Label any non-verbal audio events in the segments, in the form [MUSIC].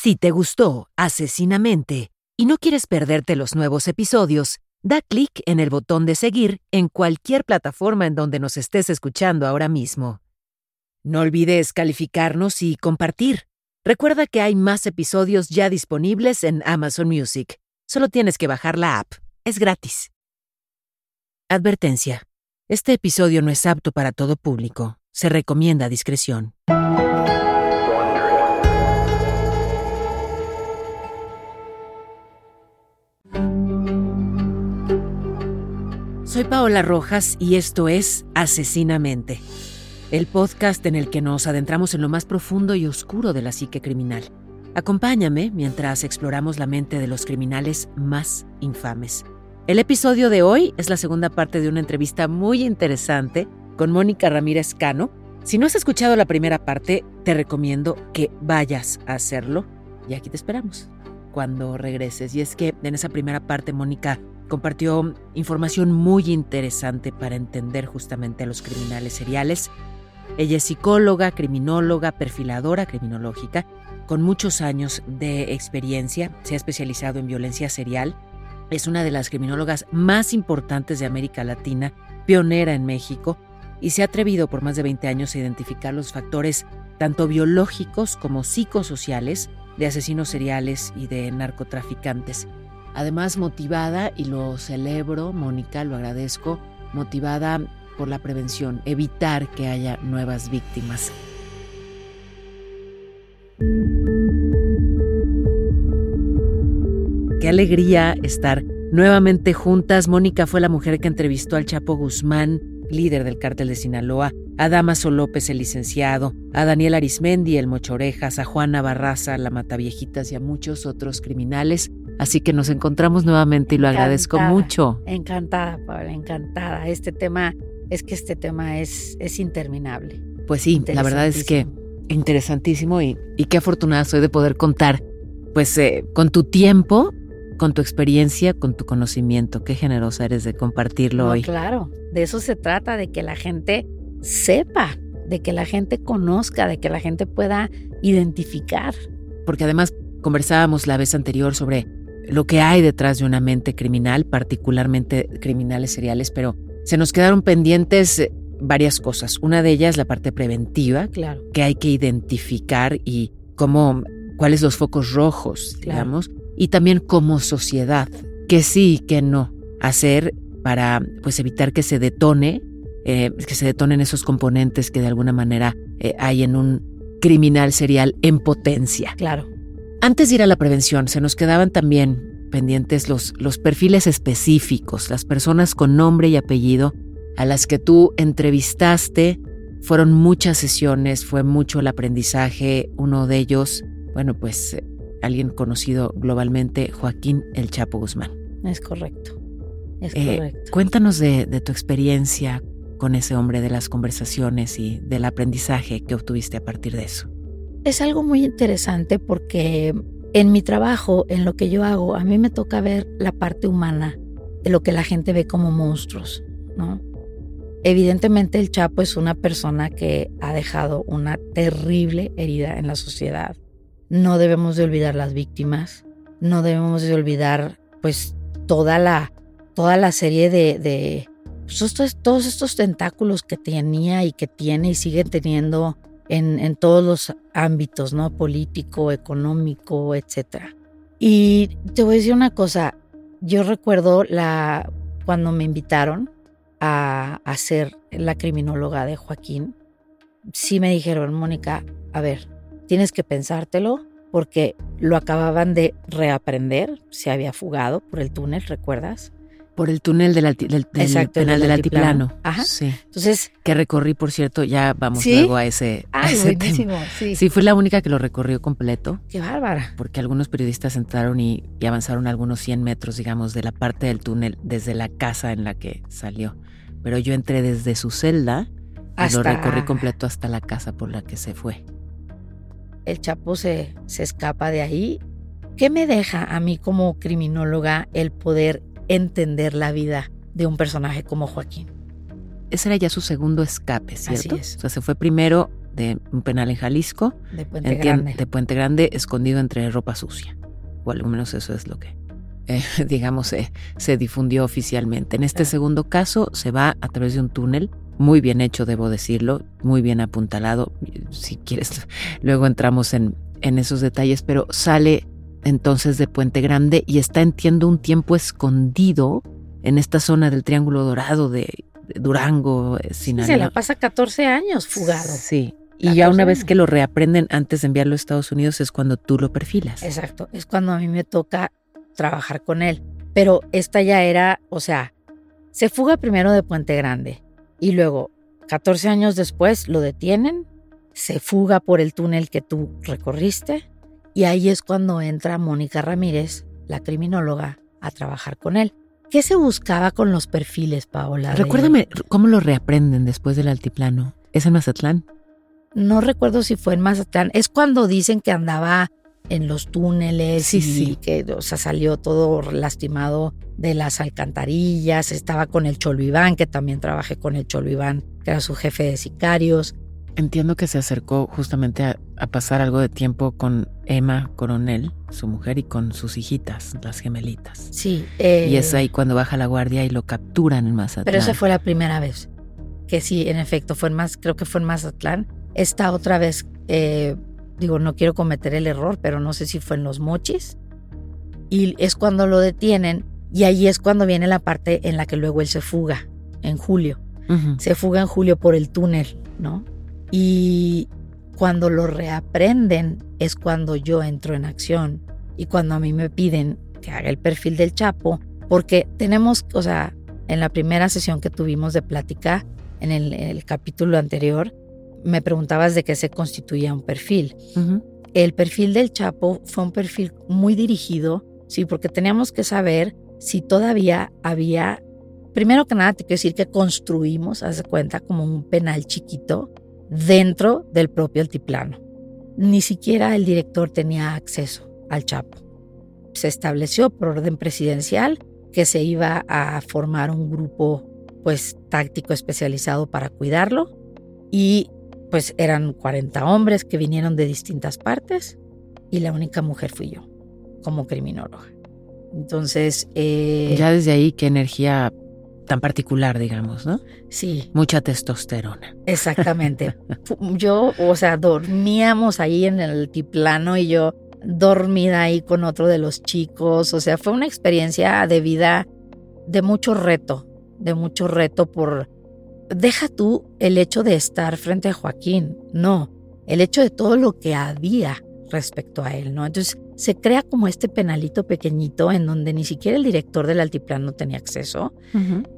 Si te gustó Asesinamente y no quieres perderte los nuevos episodios, da clic en el botón de seguir en cualquier plataforma en donde nos estés escuchando ahora mismo. No olvides calificarnos y compartir. Recuerda que hay más episodios ya disponibles en Amazon Music. Solo tienes que bajar la app. Es gratis. Advertencia. Este episodio no es apto para todo público. Se recomienda discreción. Soy Paola Rojas y esto es Asesinamente, el podcast en el que nos adentramos en lo más profundo y oscuro de la psique criminal. Acompáñame mientras exploramos la mente de los criminales más infames. El episodio de hoy es la segunda parte de una entrevista muy interesante con Mónica Ramírez Cano. Si no has escuchado la primera parte, te recomiendo que vayas a hacerlo y aquí te esperamos cuando regreses. Y es que en esa primera parte Mónica compartió información muy interesante para entender justamente a los criminales seriales. Ella es psicóloga, criminóloga, perfiladora criminológica, con muchos años de experiencia, se ha especializado en violencia serial, es una de las criminólogas más importantes de América Latina, pionera en México, y se ha atrevido por más de 20 años a identificar los factores tanto biológicos como psicosociales de asesinos seriales y de narcotraficantes. Además, motivada, y lo celebro, Mónica, lo agradezco, motivada por la prevención, evitar que haya nuevas víctimas. Qué alegría estar nuevamente juntas. Mónica fue la mujer que entrevistó al Chapo Guzmán, líder del cártel de Sinaloa, a Damaso López, el licenciado, a Daniel Arismendi, el Mochorejas, a Juana Barraza, la Mataviejitas y a muchos otros criminales Así que nos encontramos nuevamente y lo agradezco mucho. Encantada, Paula, encantada. Este tema, es que este tema es, es interminable. Pues sí, la verdad es que interesantísimo y, y qué afortunada soy de poder contar, pues eh, con tu tiempo, con tu experiencia, con tu conocimiento. Qué generosa eres de compartirlo hoy. Claro, de eso se trata, de que la gente sepa, de que la gente conozca, de que la gente pueda identificar. Porque además conversábamos la vez anterior sobre lo que hay detrás de una mente criminal, particularmente criminales seriales, pero se nos quedaron pendientes eh, varias cosas. Una de ellas la parte preventiva, claro. que hay que identificar y cómo, cuáles los focos rojos, digamos, y también como sociedad, que sí, que no, hacer para pues evitar que se detone, eh, que se detonen esos componentes que de alguna manera eh, hay en un criminal serial en potencia. Claro. Antes de ir a la prevención, se nos quedaban también pendientes los, los perfiles específicos, las personas con nombre y apellido a las que tú entrevistaste. Fueron muchas sesiones, fue mucho el aprendizaje. Uno de ellos, bueno, pues eh, alguien conocido globalmente, Joaquín El Chapo Guzmán. Es correcto. Es eh, correcto. Cuéntanos de, de tu experiencia con ese hombre, de las conversaciones y del aprendizaje que obtuviste a partir de eso. Es algo muy interesante porque en mi trabajo, en lo que yo hago, a mí me toca ver la parte humana de lo que la gente ve como monstruos, ¿no? Evidentemente el Chapo es una persona que ha dejado una terrible herida en la sociedad. No debemos de olvidar las víctimas, no debemos de olvidar pues toda la, toda la serie de, de pues, todos estos tentáculos que tenía y que tiene y sigue teniendo en, todos los ámbitos, ¿no? Político, económico, etc. Y te voy a decir una cosa, yo recuerdo la, cuando me invitaron a, a ser la criminóloga de Joaquín, sí me dijeron, Mónica, a ver, tienes que pensártelo porque lo acababan de reaprender, se había fugado por el túnel, ¿recuerdas? Por el túnel del, penal del, altiplano. Ajá. Sí. Entonces. Que recorrí, por cierto, ya vamos luego a ese, buenísimo, Sí. sí, fui la única que lo recorrió completo. Qué bárbara. Porque algunos periodistas entraron y, avanzaron algunos 100 metros, digamos, de la parte del túnel desde la casa en la que salió. Pero yo entré desde su celda y lo recorrí completo hasta la casa por la que se fue. El Chapo se, se escapa de ahí. ¿Qué me deja a mí como criminóloga el poder entender la vida de un personaje como Joaquín. Ese era ya su segundo escape, ¿cierto? Así es. O sea, se fue primero de un penal en Jalisco, de Puente Grande. de Puente Grande, escondido entre ropa sucia. O al menos eso es lo que, eh, [LAUGHS] digamos, se difundió oficialmente. En este segundo caso se va a través de un túnel muy bien hecho, debo decirlo, muy bien apuntalado. Si quieres, [LAUGHS] luego entramos en, en esos detalles, pero sale entonces de Puente Grande y está, entiendo, un tiempo escondido en esta zona del Triángulo Dorado de, Durango, eh, Sinaloa. se la pasa 14 años fugado. Sí. Y ya una vez que lo reaprenden antes de enviarlo a Estados Unidos es cuando tú lo perfilas. Exacto, es cuando a mí me toca trabajar con él. Pero esta ya era, o sea, se fuga primero de Puente Grande y luego, 14 años después, lo detienen, se fuga por el túnel que tú recorriste y ahí es cuando entra Mónica Ramírez, la criminóloga, a trabajar con él. ¿Qué se buscaba con los perfiles, Paola? Recuérdame cómo lo reaprenden después del altiplano. ¿Es en Mazatlán? No recuerdo si fue en Mazatlán. Es cuando dicen que andaba en los túneles y que o sea, salió todo lastimado de las alcantarillas. Estaba con el Cholo Iván, que también trabajé con el Cholo Iván, que era su jefe de sicarios. Entiendo que se acercó justamente a, pasar algo de tiempo con Emma Coronel, su mujer, y con sus hijitas, las gemelitas. Sí. y es ahí cuando baja la guardia y lo capturan en Mazatlán. Pero esa fue la primera vez. Que sí, en efecto, fue en más, creo que fue en Mazatlán. Esta otra vez, eh, digo, no quiero cometer el error, pero no sé si fue en los mochis. Y es cuando lo detienen, y ahí es cuando viene la parte en la que luego él se fuga, en julio. Se fuga en julio por el túnel, ¿no? Y cuando lo reaprenden es cuando yo entro en acción y cuando a mí me piden que haga el perfil del Chapo, porque tenemos, o sea, en la primera sesión que tuvimos de plática, en el, capítulo anterior, me preguntabas de qué se constituía un perfil. El perfil del Chapo fue un perfil muy dirigido, sí, porque teníamos que saber si todavía había, primero que nada, te quiero decir que construimos, haz de cuenta, como un penal chiquito dentro del propio altiplano. Ni siquiera el director tenía acceso al Chapo. Se estableció por orden presidencial que se iba a formar un grupo pues táctico especializado para cuidarlo y pues eran 40 hombres que vinieron de distintas partes y la única mujer fui yo como criminóloga. Entonces... Eh, ya desde ahí, ¿qué energía tan particular, digamos, ¿no? Sí. Mucha testosterona. Exactamente. [LAUGHS] yo, o sea, dormíamos ahí en el altiplano y yo dormida ahí con otro de los chicos. O sea, fue una experiencia de vida de mucho reto, de mucho reto por... Deja tú el hecho de estar frente a Joaquín, no, el hecho de todo lo que había respecto a él, ¿no? Entonces se crea como este penalito pequeñito en donde ni siquiera el director del altiplano tenía acceso,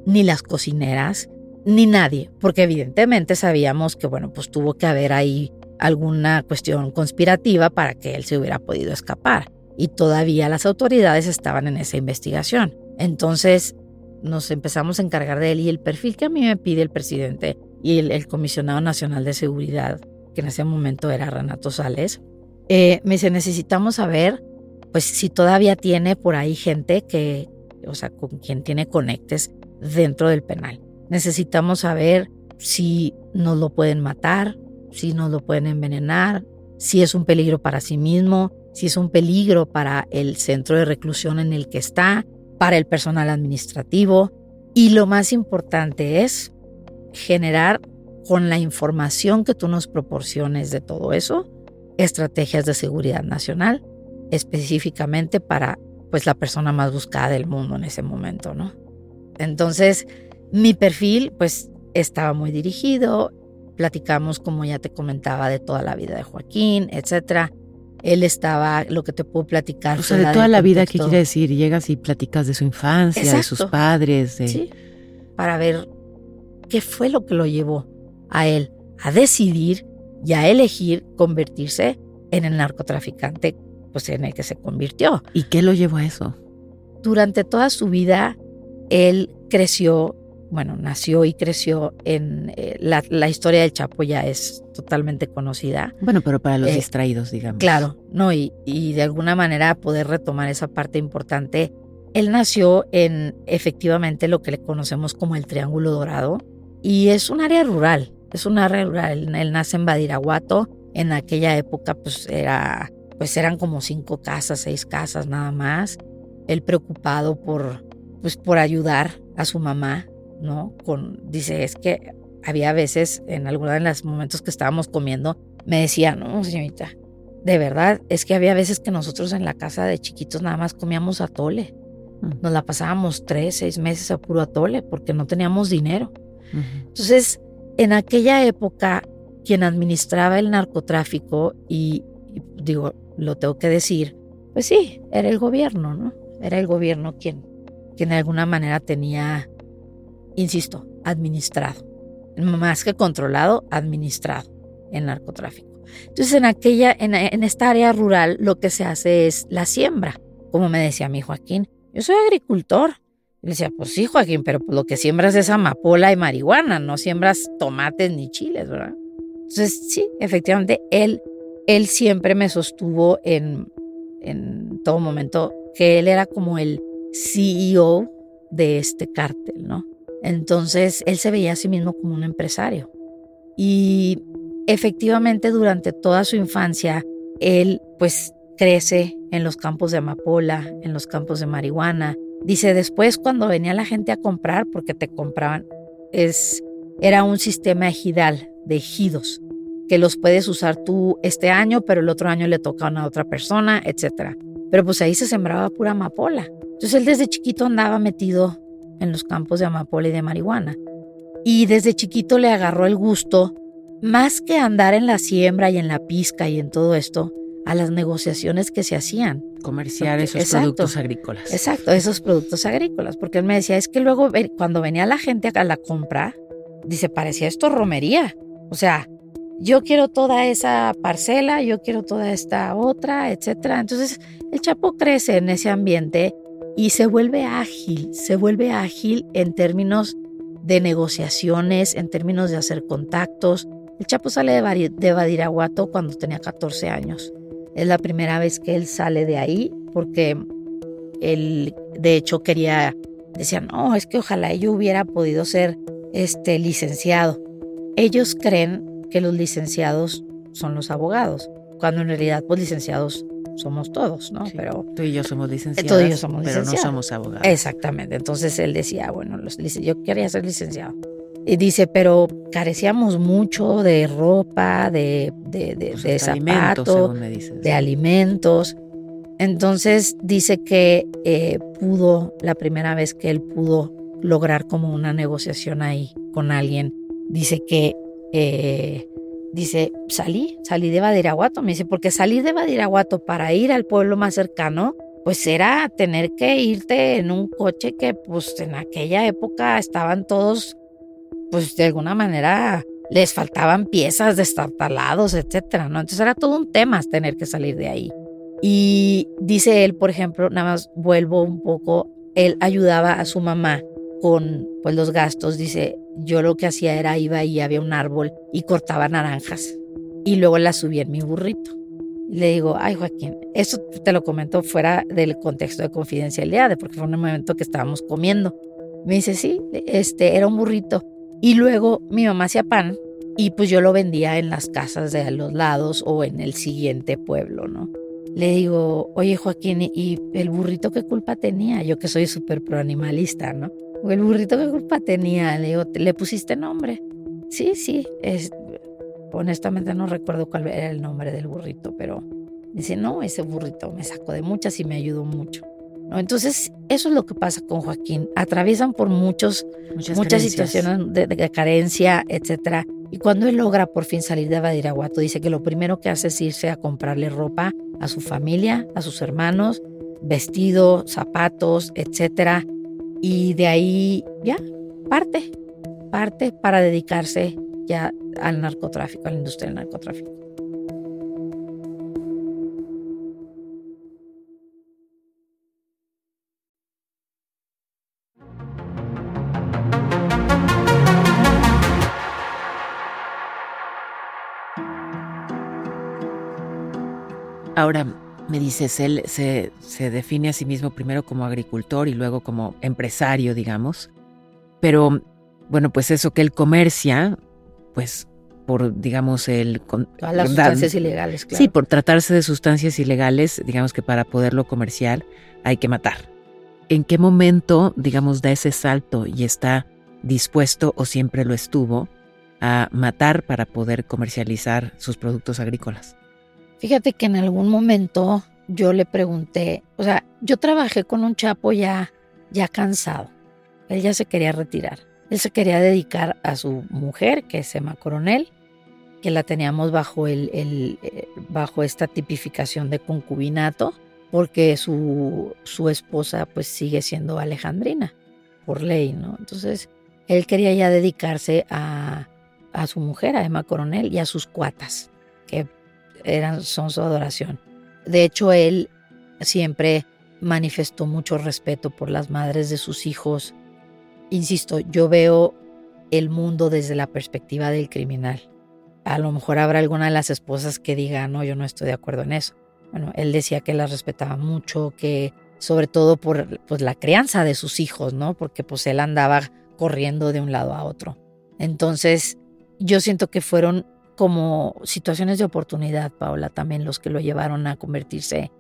ni las cocineras, ni nadie, porque evidentemente sabíamos que, bueno, pues tuvo que haber ahí alguna cuestión conspirativa para que él se hubiera podido escapar. Y todavía las autoridades estaban en esa investigación. Entonces nos empezamos a encargar de él y el perfil que a mí me pide el presidente y el, el comisionado nacional de seguridad, que en ese momento era Renato Sales, eh, me dice, necesitamos saber, pues si todavía tiene por ahí gente que, o sea, con quien tiene conectes dentro del penal. Necesitamos saber si nos lo pueden matar, si nos lo pueden envenenar, si es un peligro para sí mismo, si es un peligro para el centro de reclusión en el que está, para el personal administrativo. Y lo más importante es generar con la información que tú nos proporciones de todo eso, estrategias de seguridad nacional, específicamente para pues la persona más buscada del mundo en ese momento, ¿no? Entonces, mi perfil pues estaba muy dirigido, platicamos como ya te comentaba de toda la vida de Joaquín, etcétera. Él estaba, lo que te puedo platicar. O sea, de toda la vida, ¿qué quiere decir? Llegas y platicas de su infancia, de sus padres. De... Sí, para ver qué fue lo que lo llevó a él a decidir y a elegir convertirse en el narcotraficante pues en el que se convirtió. ¿Y qué lo llevó a eso? Durante toda su vida él creció, bueno, nació y creció en eh, la, historia del Chapo ya es totalmente conocida. Bueno, pero para los eh, distraídos, digamos. Claro, no, y, y de alguna manera poder retomar esa parte importante. Él nació en efectivamente lo que le conocemos como el Triángulo Dorado y es un área rural, es un área rural. Él nace en Badiraguato. En aquella época, pues era, pues eran como cinco casas, seis casas nada más. Él preocupado por, pues por ayudar a su mamá, ¿no? Con, dice, es que había veces, en algunos de los momentos que estábamos comiendo, me decía, no, señorita, de verdad, es que había veces que nosotros en la casa de chiquitos nada más comíamos atole. Mm. Nos la pasábamos tres, seis meses a puro atole porque no teníamos dinero. Entonces, en aquella época, quien administraba el narcotráfico, y, digo, lo tengo que decir, pues sí, era el gobierno, ¿no? Era el gobierno quien, quien de alguna manera tenía, insisto, administrado. Más que controlado, administrado el narcotráfico. Entonces, en aquella, en, en esta área rural, lo que se hace es la siembra. Como me decía mi Joaquín, yo soy agricultor. Le decía, pues sí, Joaquín, pero lo que siembras es amapola y marihuana, no siembras tomates ni chiles, ¿verdad? Entonces, sí, efectivamente, él, él siempre me sostuvo en, en todo momento que él era como el CEO de este cártel, ¿no? Entonces, él se veía a sí mismo como un empresario. Y efectivamente, durante toda su infancia, él pues crece en los campos de amapola, en los campos de marihuana. Dice, después cuando venía la gente a comprar, porque te compraban, es, era un sistema ejidal de ejidos, que los puedes usar tú este año, pero el otro año le toca a otra persona, etc. Pero pues ahí se sembraba pura amapola. Entonces él desde chiquito andaba metido en los campos de amapola y de marihuana. Y desde chiquito le agarró el gusto, más que andar en la siembra y en la pizca y en todo esto, a las negociaciones que se hacían. Comerciar esos productos agrícolas. Exacto, esos productos agrícolas. Porque él me decía, es que luego cuando venía la gente a la compra, dice, parecía esto romería. O sea, yo quiero toda esa parcela, yo quiero toda esta otra, etcétera. Entonces, el Chapo crece en ese ambiente y se vuelve ágil, se vuelve ágil en términos de negociaciones, en términos de hacer contactos. El Chapo sale de Badiraguato cuando tenía 14 años. Es la primera vez que él sale de ahí porque él de hecho quería, decía, no, es que ojalá yo hubiera podido ser este licenciado. Ellos creen que los licenciados son los abogados, cuando en realidad pues licenciados somos todos, ¿no? pero tú y yo somos licenciados, tú y yo somos pero no somos abogados. Exactamente. Entonces él decía, bueno, los, yo quería ser licenciado. Y dice, pero carecíamos mucho de ropa, de, de, de, de zapatos, de alimentos. Entonces dice que eh, pudo, la primera vez que él pudo lograr como una negociación ahí con alguien, dice que, eh, dice, salí, salí de Badiraguato, me dice, porque salir de Badiraguato para ir al pueblo más cercano, pues era tener que irte en un coche que pues en aquella época estaban todos pues de alguna manera les faltaban piezas destartalados, etcétera, ¿no? Entonces era todo un tema tener que salir de ahí. Y dice él, por ejemplo, nada más vuelvo un poco, él ayudaba a su mamá con pues los gastos, dice, yo lo que hacía era iba y había un árbol y cortaba naranjas y luego las subía en mi burrito. le digo, ay Joaquín, eso te lo comento fuera del contexto de confidencialidad, porque fue un momento que estábamos comiendo. Me dice, sí, este era un burrito y luego mi mamá hacía pan y pues yo lo vendía en las casas de a los lados o en el siguiente pueblo, ¿no? Le digo, oye Joaquín, ¿y el burrito qué culpa tenía? Yo que soy súper proanimalista, ¿no? ¿El burrito qué culpa tenía? Le digo, ¿le pusiste nombre? Sí, sí. Es, honestamente no recuerdo cuál era el nombre del burrito, pero dice, no, ese burrito me sacó de muchas y me ayudó mucho. Entonces, eso es lo que pasa con Joaquín. Atraviesan por muchos, muchas, situaciones de, carencia, etcétera. Y cuando él logra por fin salir de Badiraguato, dice que lo primero que hace es irse a comprarle ropa a su familia, a sus hermanos, vestido, zapatos, etcétera. Y de ahí ya parte, parte para dedicarse ya al narcotráfico, a la industria del narcotráfico. Ahora, me dices, él se, define a sí mismo primero como agricultor y luego como empresario, digamos. Pero, bueno, pues eso que él comercia, pues por, digamos, el... Todas las sustancias ilegales, claro. Sí, por tratarse de sustancias ilegales, digamos que para poderlo comercial hay que matar. ¿En qué momento, digamos, da ese salto y está dispuesto o siempre lo estuvo a matar para poder comercializar sus productos agrícolas? Fíjate que en algún momento yo le pregunté, o sea, yo trabajé con un chapo ya, ya cansado. Él ya se quería retirar. Él se quería dedicar a su mujer, que es Emma Coronel, que la teníamos bajo, el, eh, bajo esta tipificación de concubinato, porque su, su esposa pues sigue siendo alejandrina, por ley, ¿no? Entonces, él quería ya dedicarse a, a su mujer, a Emma Coronel, y a sus cuatas, eran, son su adoración. De hecho, él siempre manifestó mucho respeto por las madres de sus hijos. Insisto, yo veo el mundo desde la perspectiva del criminal. A lo mejor habrá alguna de las esposas que diga, no, yo no estoy de acuerdo en eso. Bueno, él decía que las respetaba mucho, que sobre todo por pues, la crianza de sus hijos, ¿no? Porque pues él andaba corriendo de un lado a otro. Entonces, yo siento que fueron como situaciones de oportunidad, Paula, también los que lo llevaron a convertirse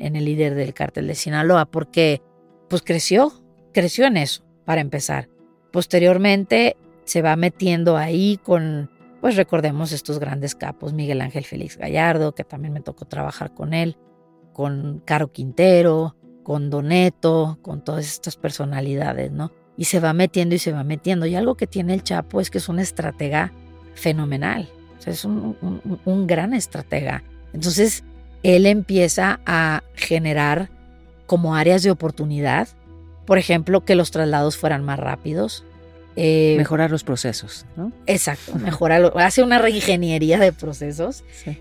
en el líder del cártel de Sinaloa, porque pues creció, creció en eso, para empezar. Posteriormente se va metiendo ahí con, pues recordemos estos grandes capos, Miguel Ángel Félix Gallardo, que también me tocó trabajar con él, con Caro Quintero, con Doneto, con todas estas personalidades, ¿no? Y se va metiendo y se va metiendo. Y algo que tiene el Chapo es que es una estratega fenomenal. Es un, un, gran estratega. Entonces, él empieza a generar como áreas de oportunidad, por ejemplo, que los traslados fueran más rápidos. Eh, mejorar los procesos, ¿no? Exacto, mejorar, hace una reingeniería de procesos. Sí.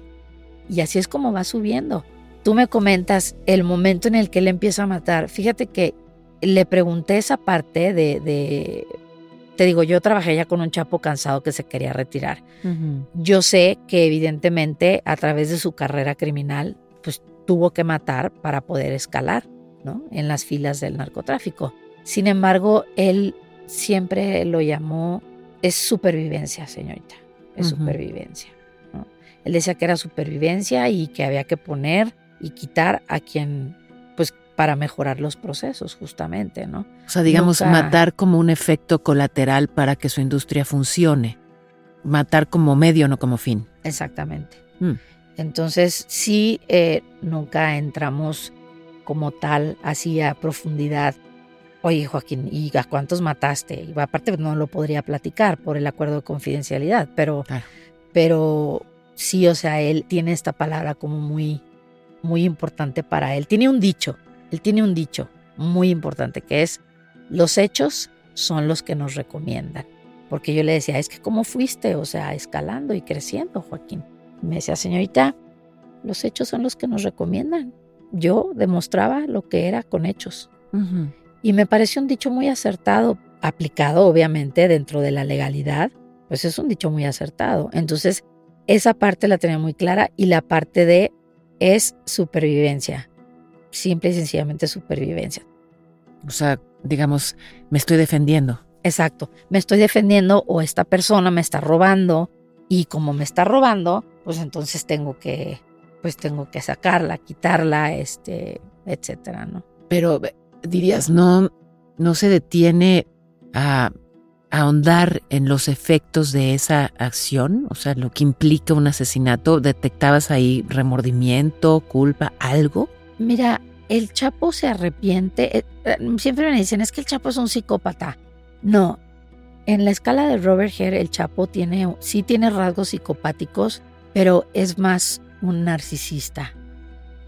Y así es como va subiendo. Tú me comentas el momento en el que él empieza a matar. Fíjate que le pregunté esa parte de te digo, yo trabajé ya con un chapo cansado que se quería retirar. Yo sé que evidentemente a través de su carrera criminal, pues tuvo que matar para poder escalar, ¿no? En las filas del narcotráfico. Sin embargo, él siempre lo llamó, es supervivencia, señorita, es supervivencia. Él decía que era supervivencia y que había que poner y quitar a quien para mejorar los procesos, justamente, ¿no? O sea, digamos, matar como un efecto colateral para que su industria funcione. Matar como medio, no como fin. Exactamente. Mm. Entonces, sí, eh, nunca entramos como tal, así a profundidad. Oye, Joaquín, ¿y a cuántos mataste? Y aparte no lo podría platicar por el acuerdo de confidencialidad, pero, pero sí, o sea, él tiene esta palabra como muy, muy importante para él. Tiene un dicho él tiene un dicho muy importante que es, los hechos son los que nos recomiendan. Porque yo le decía, es que ¿cómo fuiste? O sea, escalando y creciendo, Joaquín. me decía, señorita, los hechos son los que nos recomiendan. Yo demostraba lo que era con hechos. Y me pareció un dicho muy acertado, aplicado obviamente dentro de la legalidad, pues es un dicho muy acertado. Entonces, esa parte la tenía muy clara y la parte de es supervivencia simple y sencillamente supervivencia. O sea, digamos, me estoy defendiendo. Exacto, me estoy defendiendo o esta persona me está robando y como me está robando, pues entonces tengo que, pues tengo que sacarla, quitarla, este, etcétera, ¿no? Pero dirías, no, no se detiene a, a ahondar en los efectos de esa acción, o sea, lo que implica un asesinato. ¿Detectabas ahí remordimiento, culpa, algo? Mira, el Chapo se arrepiente. Eh, eh, siempre me dicen, es que el Chapo es un psicópata. No, en la escala de Robert Hare, el Chapo tiene, sí tiene rasgos psicopáticos, pero es más un narcisista.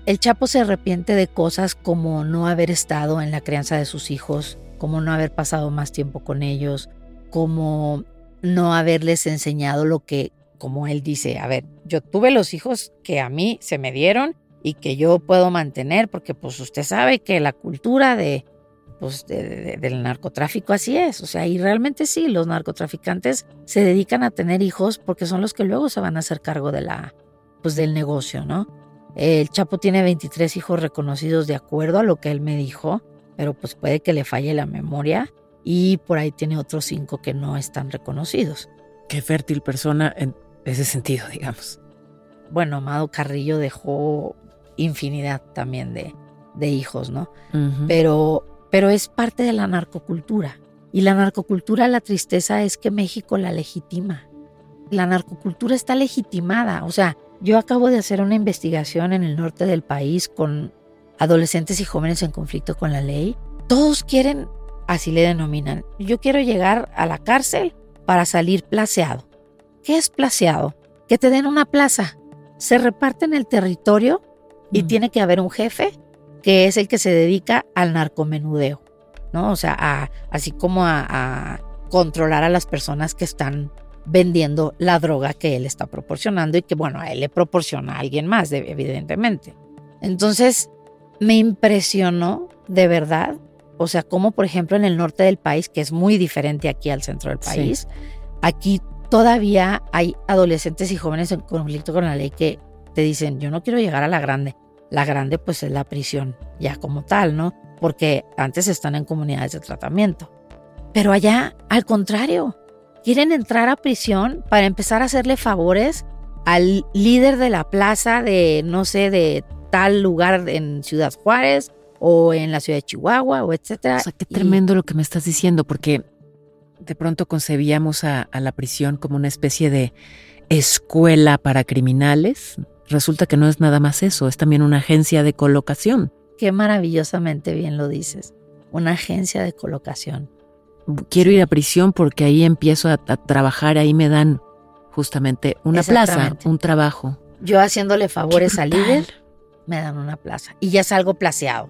El Chapo se arrepiente de cosas como no haber estado en la crianza de sus hijos, como no haber pasado más tiempo con ellos, como no haberles enseñado lo que, como él dice, a ver, yo tuve los hijos que a mí se me dieron y que yo puedo mantener, porque pues usted sabe que la cultura de, pues, del narcotráfico así es, o sea, y realmente sí, los narcotraficantes se dedican a tener hijos porque son los que luego se van a hacer cargo de la, pues, del negocio, ¿no? El Chapo tiene 23 hijos reconocidos de acuerdo a lo que él me dijo, pero pues puede que le falle la memoria y por ahí tiene otros cinco que no están reconocidos. Qué fértil persona en ese sentido, digamos. Bueno, Amado Carrillo dejó infinidad también de, de hijos, ¿no? pero, pero es parte de la narcocultura. Y la narcocultura, la tristeza es que México la legitima. La narcocultura está legitimada. O sea, yo acabo de hacer una investigación en el norte del país con adolescentes y jóvenes en conflicto con la ley. Todos quieren, así le denominan, yo quiero llegar a la cárcel para salir placeado. ¿Qué es placeado? Que te den una plaza. Se reparten el territorio y mm. tiene que haber un jefe que es el que se dedica al narcomenudeo, ¿no? O sea, así como a, controlar a las personas que están vendiendo la droga que él está proporcionando y que, bueno, a él le proporciona a alguien más, evidentemente. Entonces, me impresionó de verdad, o sea, como por ejemplo en el norte del país, que es muy diferente aquí al centro del país, aquí todavía hay adolescentes y jóvenes en conflicto con la ley que te dicen, yo no quiero llegar a la grande. La grande pues es la prisión, ya como tal, ¿no? Porque antes están en comunidades de tratamiento. Pero allá, al contrario, quieren entrar a prisión para empezar a hacerle favores al líder de la plaza de, no sé, de tal lugar en Ciudad Juárez o en la ciudad de Chihuahua o etcétera. O sea, qué tremendo lo que me estás diciendo, porque de pronto concebíamos a, la prisión como una especie de escuela para criminales. Resulta que no es nada más eso, es también una agencia de colocación. Qué maravillosamente bien lo dices, una agencia de colocación. Quiero ir a prisión porque ahí empiezo a, trabajar, ahí me dan justamente una plaza, un trabajo. Yo haciéndole favores al líder, me dan una plaza y ya salgo placeado.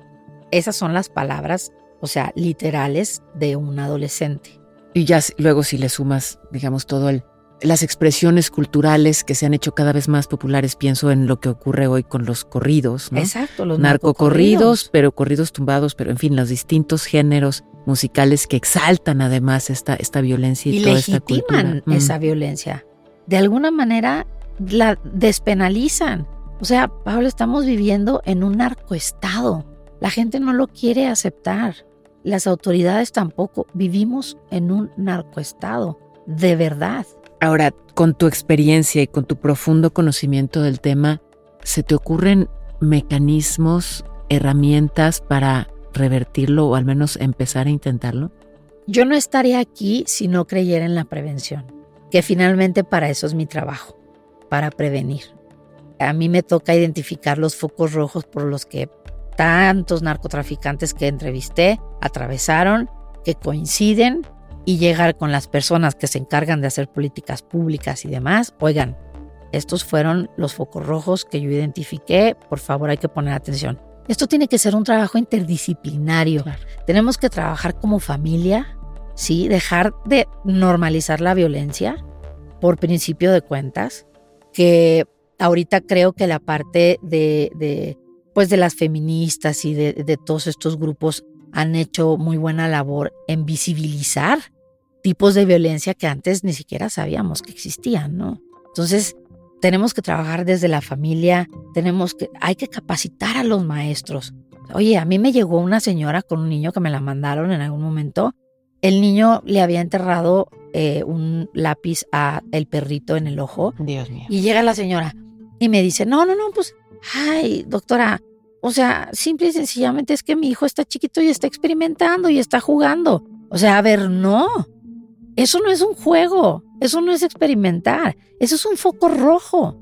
Esas son las palabras, o sea, literales de un adolescente. Y ya luego si le sumas, digamos, todo el las expresiones culturales que se han hecho cada vez más populares, pienso en lo que ocurre hoy con los corridos, ¿no? Exacto, los narcocorridos, pero corridos tumbados, pero en fin, los distintos géneros musicales que exaltan además esta, esta violencia y, toda esta cultura. Mm. esa violencia. De alguna manera la despenalizan. O sea, Pablo, estamos viviendo en un narcoestado. La gente no lo quiere aceptar. Las autoridades tampoco. Vivimos en un narcoestado. De verdad. Ahora, con tu experiencia y con tu profundo conocimiento del tema, ¿se te ocurren mecanismos, herramientas para revertirlo o al menos empezar a intentarlo? Yo no estaría aquí si no creyera en la prevención, que finalmente para eso es mi trabajo, para prevenir a mí me toca identificar los focos rojos por los que tantos narcotraficantes que entrevisté atravesaron, que coinciden y llegar con las personas que se encargan de hacer políticas públicas y demás. Oigan, estos fueron los focos rojos que yo identifiqué, por favor hay que poner atención. Esto tiene que ser un trabajo interdisciplinario. Tenemos que trabajar como familia, ¿sí? Dejar de normalizar la violencia por principio de cuentas, que ahorita creo que la parte de, pues de las feministas y de, de, todos estos grupos han hecho muy buena labor en visibilizar tipos de violencia que antes ni siquiera sabíamos que existían, ¿no? Entonces, tenemos que trabajar desde la familia, tenemos que, hay que capacitar a los maestros. Oye, a mí me llegó una señora con un niño que me la mandaron en algún momento. El niño le había enterrado eh, un lápiz a el perrito en el ojo. Dios mío. Y llega la señora, y me dice, no, no, no, pues, ay, doctora, o sea, simple y sencillamente es que mi hijo está chiquito y está experimentando y está jugando. O sea, a ver, no. Eso no es un juego, eso no es experimentar, eso es un foco rojo.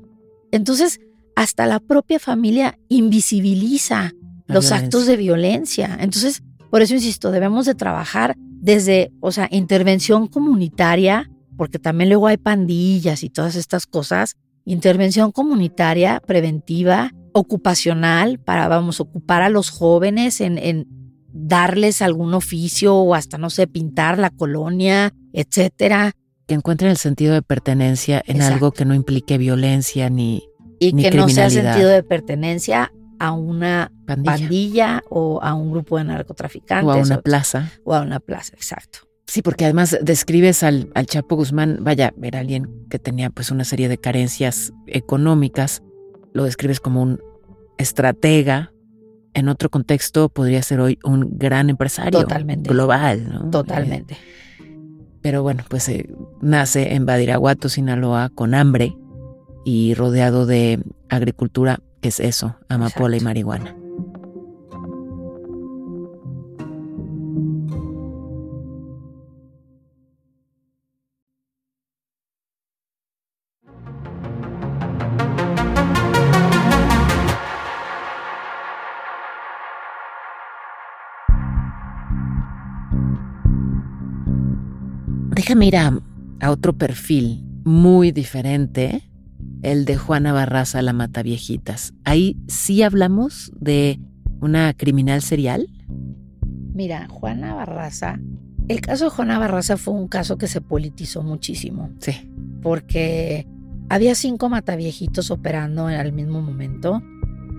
Entonces, hasta la propia familia invisibiliza los actos de violencia. Entonces, por eso insisto, debemos de trabajar desde, o sea, intervención comunitaria, porque también luego hay pandillas y todas estas cosas, intervención comunitaria, preventiva, ocupacional, para, vamos, ocupar a los jóvenes en, darles algún oficio o hasta, no sé, pintar la colonia, etcétera. Que encuentren el sentido de pertenencia en algo que no implique violencia ni Y que no sea sentido de pertenencia a una pandilla. o a un grupo de narcotraficantes. O a una plaza. O a una plaza, exacto. Sí, porque además describes al, al, Chapo Guzmán, vaya, era alguien que tenía pues una serie de carencias económicas, lo describes como un estratega, en otro contexto podría ser hoy un gran empresario Totalmente. global, ¿no? Totalmente. pero bueno, pues eh, nace en Badiraguato, Sinaloa, con hambre y rodeado de agricultura, es eso, amapola y marihuana. Déjame ir a, otro perfil muy diferente, el de Juana Barraza, la mata viejitas. Ahí sí hablamos de una criminal serial. Mira, Juana Barraza, el caso de Juana Barraza fue un caso que se politizó muchísimo. Sí. Porque había cinco mataviejitos operando en el mismo momento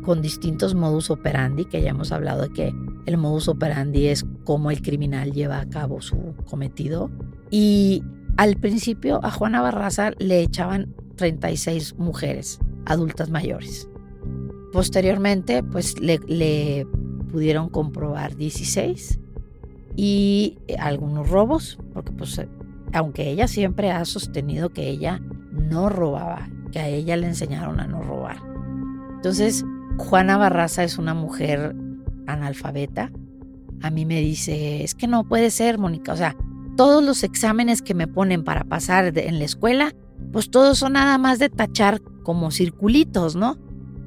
con distintos modus operandi, que ya hemos hablado de que el modus operandi es cómo el criminal lleva a cabo su cometido. Y al principio a Juana Barraza le echaban 36 mujeres adultas mayores. Posteriormente, pues le, pudieron comprobar 16 y algunos robos, porque pues aunque ella siempre ha sostenido que ella no robaba, que a ella le enseñaron a no robar. Entonces, Juana Barraza es una mujer analfabeta. A mí me dice, es que no puede ser, Mónica. O sea, todos los exámenes que me ponen para pasar en la escuela, pues todos son nada más de tachar como circulitos, ¿no?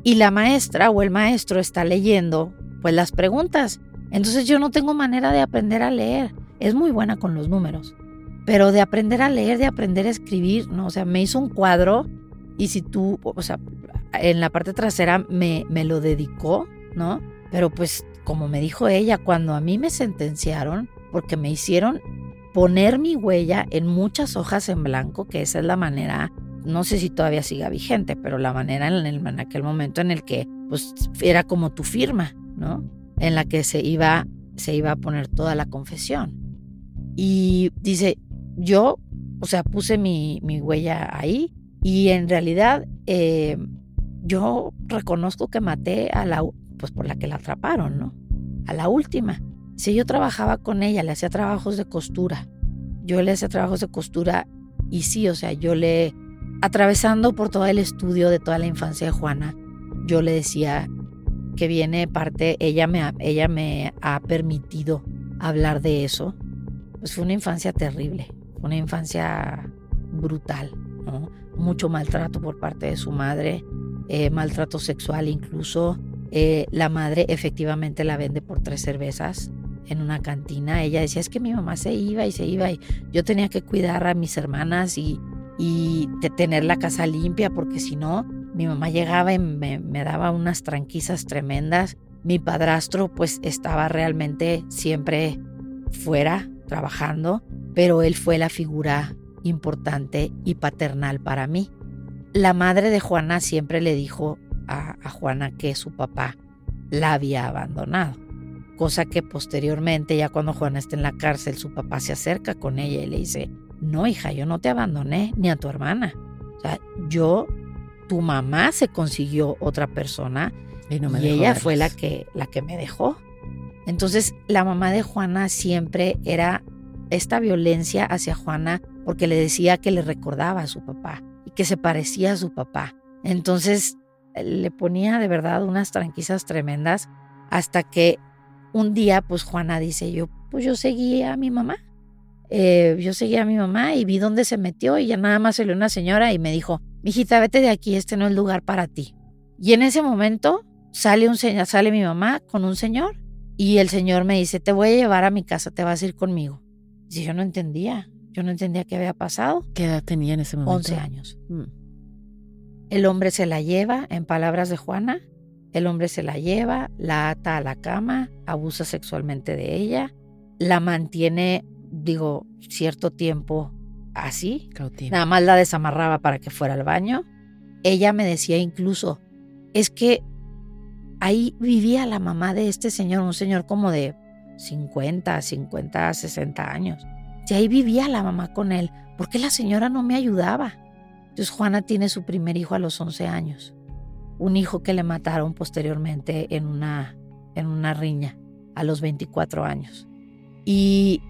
Y la maestra o el maestro está leyendo, pues las preguntas. Entonces yo no tengo manera de aprender a leer. Es muy buena con los números. Pero de aprender a leer, de aprender a escribir, ¿no? O sea, me hizo un cuadro y si tú, o sea, en la parte trasera me, me lo dedicó, ¿no? Pero pues como me dijo ella, cuando a mí me sentenciaron, porque me hicieron poner mi huella en muchas hojas en blanco, que esa es la manera, no sé si todavía siga vigente, pero la manera en, el, aquel momento en el que pues era como tu firma, ¿no? En la que se iba, se iba a poner toda la confesión. Y dice, yo, o sea, puse mi, mi huella ahí y en realidad eh, yo reconozco que maté a la, pues por la que la atraparon, ¿no? A la última. Si yo trabajaba con ella, le hacía trabajos de costura. Yo le hacía trabajos de costura y sí, o sea, yo le, atravesando por todo el estudio de toda la infancia de Juana, yo le decía que viene parte, ella me, ella me ha permitido hablar de eso. Pues fue una infancia terrible, una infancia brutal. Mucho maltrato por parte de su madre, eh, maltrato sexual incluso. Eh, la madre efectivamente la vende por tres cervezas en una cantina. Ella decía, es que mi mamá se iba y se iba y yo tenía que cuidar a mis hermanas y, y tener la casa limpia porque si no, mi mamá llegaba y me, me daba unas tranquisas tremendas. Mi padrastro pues estaba realmente siempre fuera trabajando, pero él fue la figura importante y paternal para mí. La madre de Juana siempre le dijo a, Juana que su papá la había abandonado, cosa que posteriormente, ya cuando Juana está en la cárcel, su papá se acerca con ella y le dice, no hija, yo no te abandoné, ni a tu hermana. O sea, yo, tu mamá se consiguió otra persona y, ella fue la que, la que me dejó. Entonces, la mamá de Juana siempre era esta violencia hacia Juana porque le decía que le recordaba a su papá que se parecía a su papá. Entonces le ponía de verdad unas tranquisas tremendas hasta que un día pues Juana dice yo pues yo seguí a mi mamá. Eh, yo seguí a mi mamá y vi dónde se metió y ya nada más salió una señora y me dijo, mijita, vete de aquí, este no es lugar para ti. Y en ese momento sale, un sale mi mamá con un señor y el señor me dice, te voy a llevar a mi casa, te vas a ir conmigo. Y yo no entendía. Yo no entendía qué había pasado. ¿Qué edad tenía en ese momento? 11 años. Mm. El hombre se la lleva, en palabras de Juana, el hombre se la lleva, la ata a la cama, abusa sexualmente de ella, la mantiene, digo, cierto tiempo así. Nada más la desamarraba para que fuera al baño. Ella me decía incluso, es que ahí vivía la mamá de este señor, un señor como de 50, 50, 60 años. Y ahí vivía la mamá con él. ¿Por qué la señora no me ayudaba? Entonces Juana tiene su primer hijo a los 11 años. Un hijo que le mataron posteriormente en una, en una riña a los 24 años. Y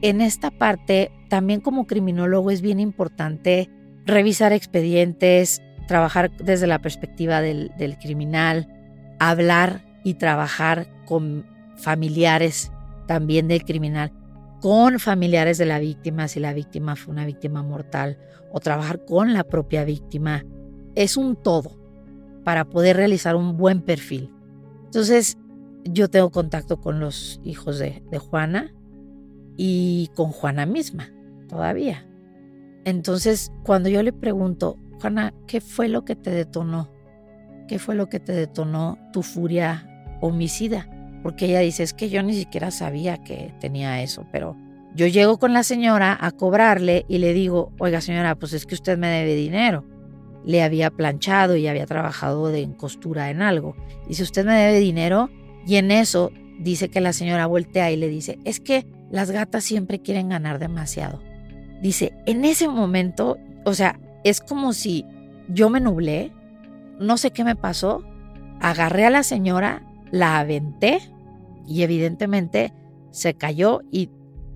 en esta parte, también como criminólogo es bien importante revisar expedientes, trabajar desde la perspectiva del, del criminal, hablar y trabajar con familiares también del criminal, con familiares de la víctima, si la víctima fue una víctima mortal, o trabajar con la propia víctima. Es un todo para poder realizar un buen perfil. Entonces, yo tengo contacto con los hijos de, Juana y con Juana misma todavía. Entonces, cuando yo le pregunto, Juana, ¿qué fue lo que te detonó? ¿Qué fue lo que te detonó tu furia homicida? Porque ella dice, es que yo ni siquiera sabía que tenía eso, pero yo llego con la señora a cobrarle y le digo, oiga señora, pues es que usted me debe dinero. Le había planchado y había trabajado de en costura en algo. Dice, usted me debe dinero y en eso dice que la señora voltea y le dice, es que las gatas siempre quieren ganar demasiado. Dice, en ese momento, o sea, es como si yo me nublé, no sé qué me pasó, agarré a la señora, la aventé y evidentemente se cayó y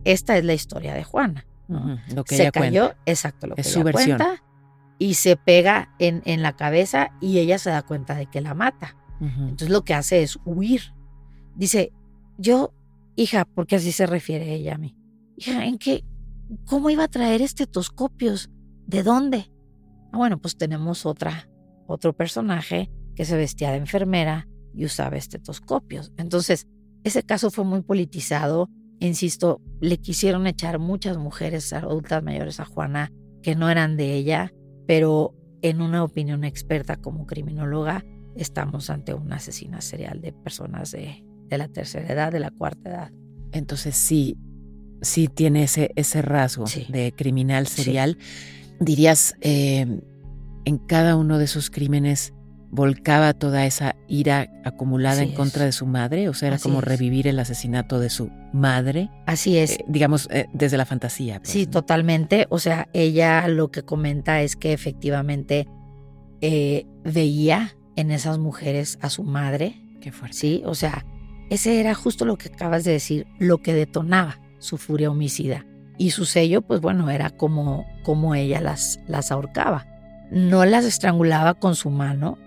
esta es la historia de Juana. lo que se ella cayó, cuenta. exacto, lo Es que su ella versión. cuenta y se pega en, en la cabeza y ella se da cuenta de que la mata. Entonces lo que hace es huir. Dice, yo, hija, porque así se refiere ella a mí. Hija, ¿en qué? ¿Cómo iba a traer estetoscopios? ¿De dónde? Ah, bueno, pues tenemos otra, otro personaje que se vestía de enfermera y usaba estetoscopios. Entonces, ese caso fue muy politizado. Insisto, le quisieron echar muchas mujeres adultas mayores a Juana que no eran de ella, pero en una opinión experta como criminóloga, estamos ante una asesina serial de personas de, de la tercera edad, de la cuarta edad. Entonces sí, sí tiene ese, ese rasgo Sí. de criminal serial. Dirías, eh, en cada uno de sus crímenes volcaba toda esa ira acumulada Así en es. contra de su madre, o sea, era Así como es. revivir el asesinato de su madre, Así es. eh, digamos, eh, desde la fantasía. pues, Sí, ¿no? totalmente. O sea, ella lo que comenta es que efectivamente eh, veía en esas mujeres a su madre, Qué fuerte. ¿sí? O sea, ese era justo lo que acabas de decir, lo que detonaba su furia homicida. Y su sello, pues bueno, era como, como ella las, las ahorcaba. No las estrangulaba con su mano.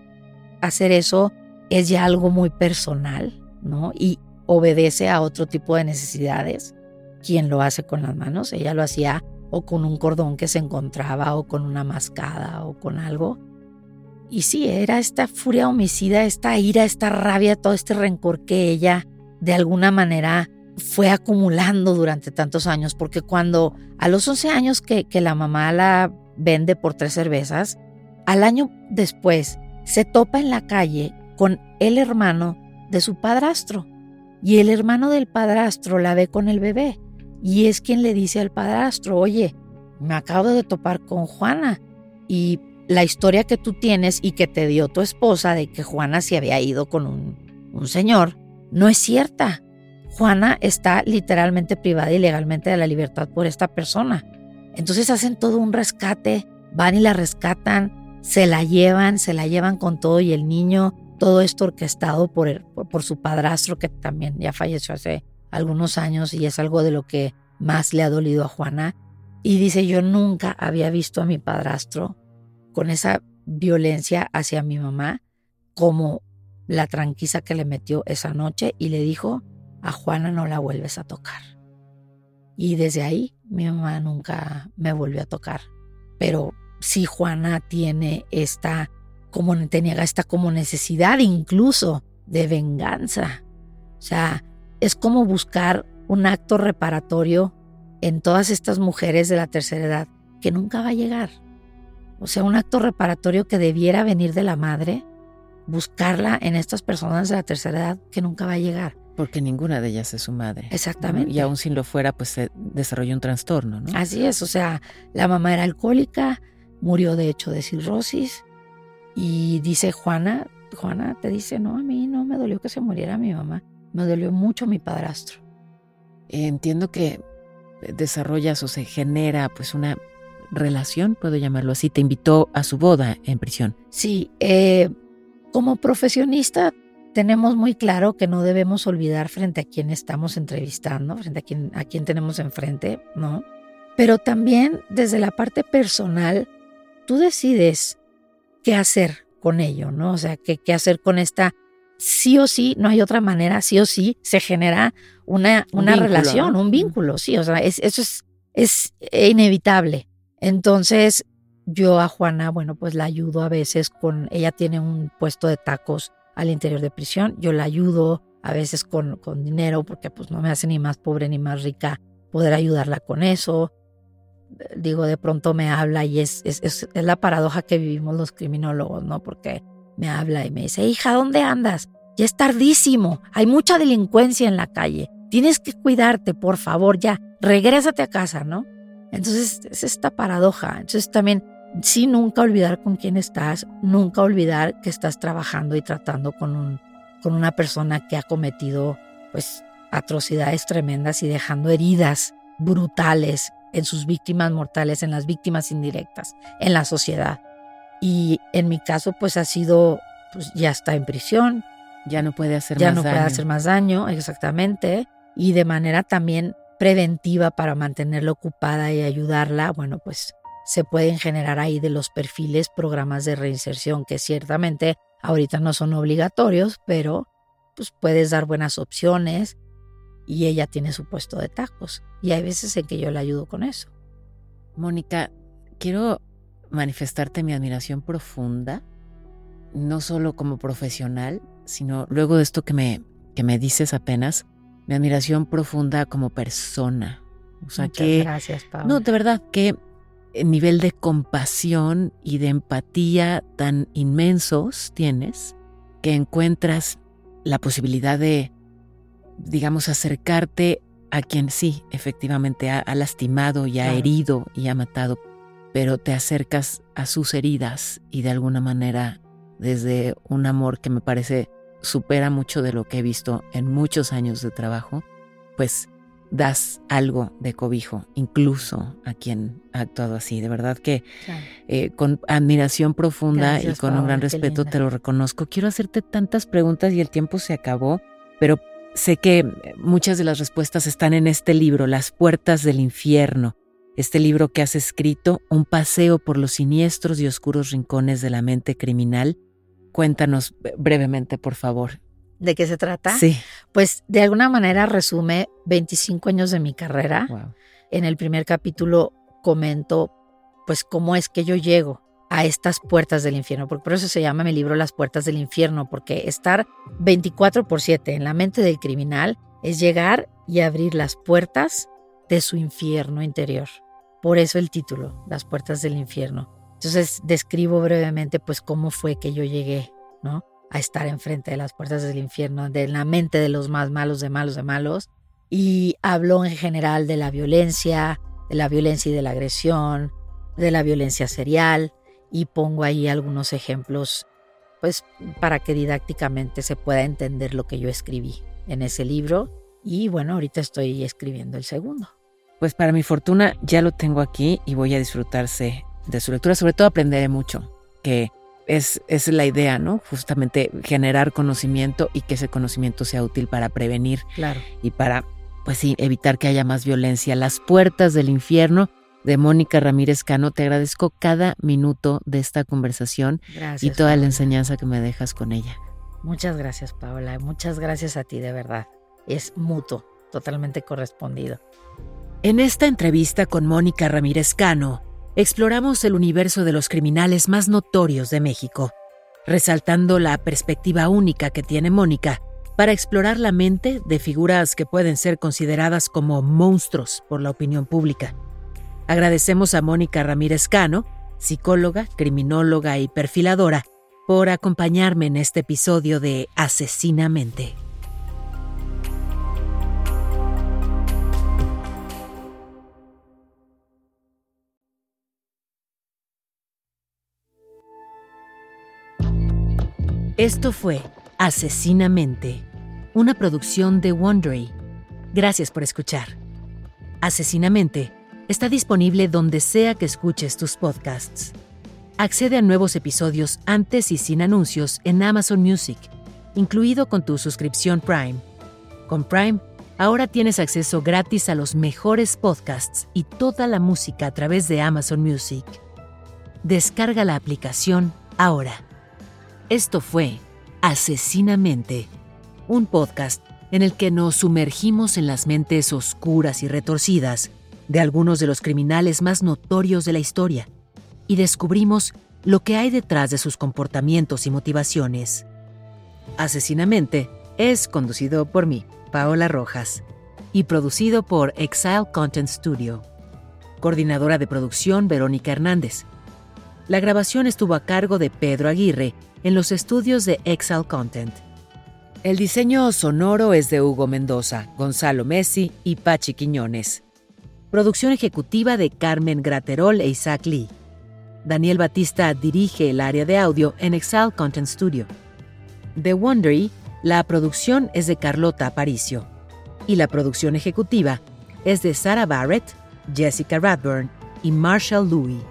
Hacer eso es ya algo muy personal, ¿no? Y obedece a otro tipo de necesidades. Quien lo hace con las manos, ella lo hacía o con un cordón que se encontraba o con una mascada o con algo. Y sí, era esta furia homicida, esta ira, esta rabia, todo este rencor que ella de alguna manera fue acumulando durante tantos años, porque cuando a los 11 años que, que la mamá la vende por tres cervezas, al año después se topa en la calle con el hermano de su padrastro. Y el hermano del padrastro la ve con el bebé. Y es quien le dice al padrastro, oye, me acabo de topar con Juana. Y la historia que tú tienes y que te dio tu esposa de que Juana se había ido con un, un señor, no es cierta. Juana está literalmente privada ilegalmente de la libertad por esta persona. Entonces hacen todo un rescate, van y la rescatan, se la llevan, se la llevan con todo y el niño, todo esto orquestado por, el- por, su padrastro que también ya falleció hace algunos años y es algo de lo que más le ha dolido a Juana. Y dice, yo nunca había visto a mi padrastro con esa violencia hacia mi mamá como la tranquiza que le metió esa noche y le dijo, a Juana no la vuelves a tocar. Y desde ahí mi mamá nunca me volvió a tocar. Pero sí Juana tiene esta, como tenía esta como necesidad incluso de venganza. O sea, es como buscar un acto reparatorio en todas estas mujeres de la tercera edad que nunca va a llegar. O sea, un acto reparatorio que debiera venir de la madre, buscarla en estas personas de la tercera edad que nunca va a llegar. Porque ninguna de ellas es su madre. Exactamente. Y aún si lo fuera, pues se desarrolló un trastorno, ¿no? Así es, o sea, la mamá era alcohólica, murió de hecho de cirrosis y dice Juana, Juana te dice, no, a mí no me dolió que se muriera mi mamá, me dolió mucho mi padrastro. Entiendo que desarrollas o se genera pues una relación, puedo llamarlo así, te invitó a su boda en prisión. Sí, eh, como profesionista tenemos muy claro que no debemos olvidar frente a quien estamos entrevistando, frente a quien, a quien tenemos enfrente, ¿no? Pero también desde la parte personal, tú decides qué hacer con ello, ¿no? O sea, qué, qué hacer con esta sí o sí, no hay otra manera, sí o sí se genera una, una relación, un vínculo, sí, o sea, eso es, es inevitable. Entonces, yo a Juana, bueno, pues la ayudo a veces con, ella tiene un puesto de tacos al interior de prisión, yo la ayudo a veces con, con dinero porque pues no me hace ni más pobre ni más rica poder ayudarla con eso. Digo, de pronto me habla y es, es, es, la paradoja que vivimos los criminólogos, ¿no? Porque me habla y me dice, hija, ¿dónde andas? Ya es tardísimo, hay mucha delincuencia en la calle, tienes que cuidarte, por favor, ya, regrésate a casa, ¿no? Entonces es esta paradoja. Entonces también, sí, nunca olvidar con quién estás, nunca olvidar que estás trabajando y tratando con, un, con una persona que ha cometido, pues, atrocidades tremendas y dejando heridas brutales en sus víctimas mortales, en las víctimas indirectas, en la sociedad. Y en mi caso, pues ha sido, pues ya está en prisión. Ya no puede hacer ya más no daño. puede hacer más daño, exactamente. Y de manera también preventiva para mantenerla ocupada y ayudarla, bueno, pues se pueden generar ahí de los perfiles programas de reinserción que ciertamente ahorita no son obligatorios, pero pues puedes dar buenas opciones y ella tiene su puesto de tacos. Y hay veces en que yo la ayudo con eso. Mónica, quiero manifestarte mi admiración profunda, no solo como profesional, sino luego de esto que me, que me dices apenas, mi admiración profunda como persona. O sea Muchas que... gracias, Paula. No, de verdad, qué nivel de compasión y de empatía tan inmensos tienes que encuentras la posibilidad de, digamos, acercarte a quien sí, efectivamente, ha, ha lastimado y ha Claro. herido y ha matado, pero te acercas a sus heridas y de alguna manera desde un amor que me parece supera mucho de lo que he visto en muchos años de trabajo, pues das algo de cobijo, incluso a quien ha actuado así. De verdad que Claro. eh, con admiración profunda Gracias, y con un gran respeto linda. te lo reconozco. Quiero hacerte tantas preguntas y el tiempo se acabó, pero sé que muchas de las respuestas están en este libro, Las Puertas del Infierno. Este libro que has escrito, Un paseo por los siniestros y oscuros rincones de la mente criminal. Cuéntanos brevemente, por favor. ¿De qué se trata? Sí. Pues de alguna manera resume 25 años de mi carrera. Wow. En el primer capítulo comento pues cómo es que yo llego a estas puertas del infierno, porque por eso se llama mi libro Las puertas del infierno, porque estar 24 por 7 en la mente del criminal es llegar y abrir las puertas de su infierno interior. Por eso el título, Las puertas del infierno. Entonces describo brevemente pues cómo fue que yo llegué, ¿no? A estar enfrente de las puertas del infierno, de la mente de los más malos de malos de malos. Y hablo en general de la violencia, de la violencia y de la agresión, de la violencia serial y pongo ahí algunos ejemplos pues para que didácticamente se pueda entender lo que yo escribí en ese libro y bueno, ahorita estoy escribiendo el segundo. Pues para mi fortuna ya lo tengo aquí y voy a disfrutarse de su lectura. Sobre todo aprenderé mucho, que es, es la idea, ¿no? Justamente generar conocimiento y que ese conocimiento sea útil para prevenir Claro. y para, pues sí, evitar que haya más violencia. Las puertas del infierno de Mónica Ramírez Cano. Te agradezco cada minuto de esta conversación Gracias. y toda la enseñanza que me dejas con ella. Muchas gracias, Paola. Muchas gracias a ti, de verdad. Es mutuo, totalmente correspondido. En esta entrevista con Mónica Ramírez Cano, exploramos el universo de los criminales más notorios de México, resaltando la perspectiva única que tiene Mónica para explorar la mente de figuras que pueden ser consideradas como monstruos por la opinión pública. Agradecemos a Mónica Ramírez Cano, psicóloga, criminóloga y perfiladora, por acompañarme en este episodio de Asesinamente. Esto fue Asesinamente, una producción de Wondery. Gracias por escuchar. Asesinamente está disponible donde sea que escuches tus podcasts. Accede a nuevos episodios antes y sin anuncios en Amazon Music, incluido con tu suscripción Prime. Con Prime, ahora tienes acceso gratis a los mejores podcasts y toda la música a través de Amazon Music. Descarga la aplicación ahora. Esto fue Asesinamente, un podcast en el que nos sumergimos en las mentes oscuras y retorcidas de algunos de los criminales más notorios de la historia y descubrimos lo que hay detrás de sus comportamientos y motivaciones. Asesinamente es conducido por mí, Paola Rojas, y producido por Exile Content Studio. Coordinadora de producción Verónica Hernández. La grabación estuvo a cargo de Pedro Aguirre en los estudios de Exile Content. El diseño sonoro es de Hugo Mendoza, Gonzalo Messi y Pachi Quiñones. Producción ejecutiva de Carmen Graterol e Isaac Lee. Daniel Batista dirige el área de audio en Exile Content Studio. De Wondery, la producción es de Carlota Aparicio. Y la producción ejecutiva es de Sarah Barrett, Jessica Radburn y Marshall Louis.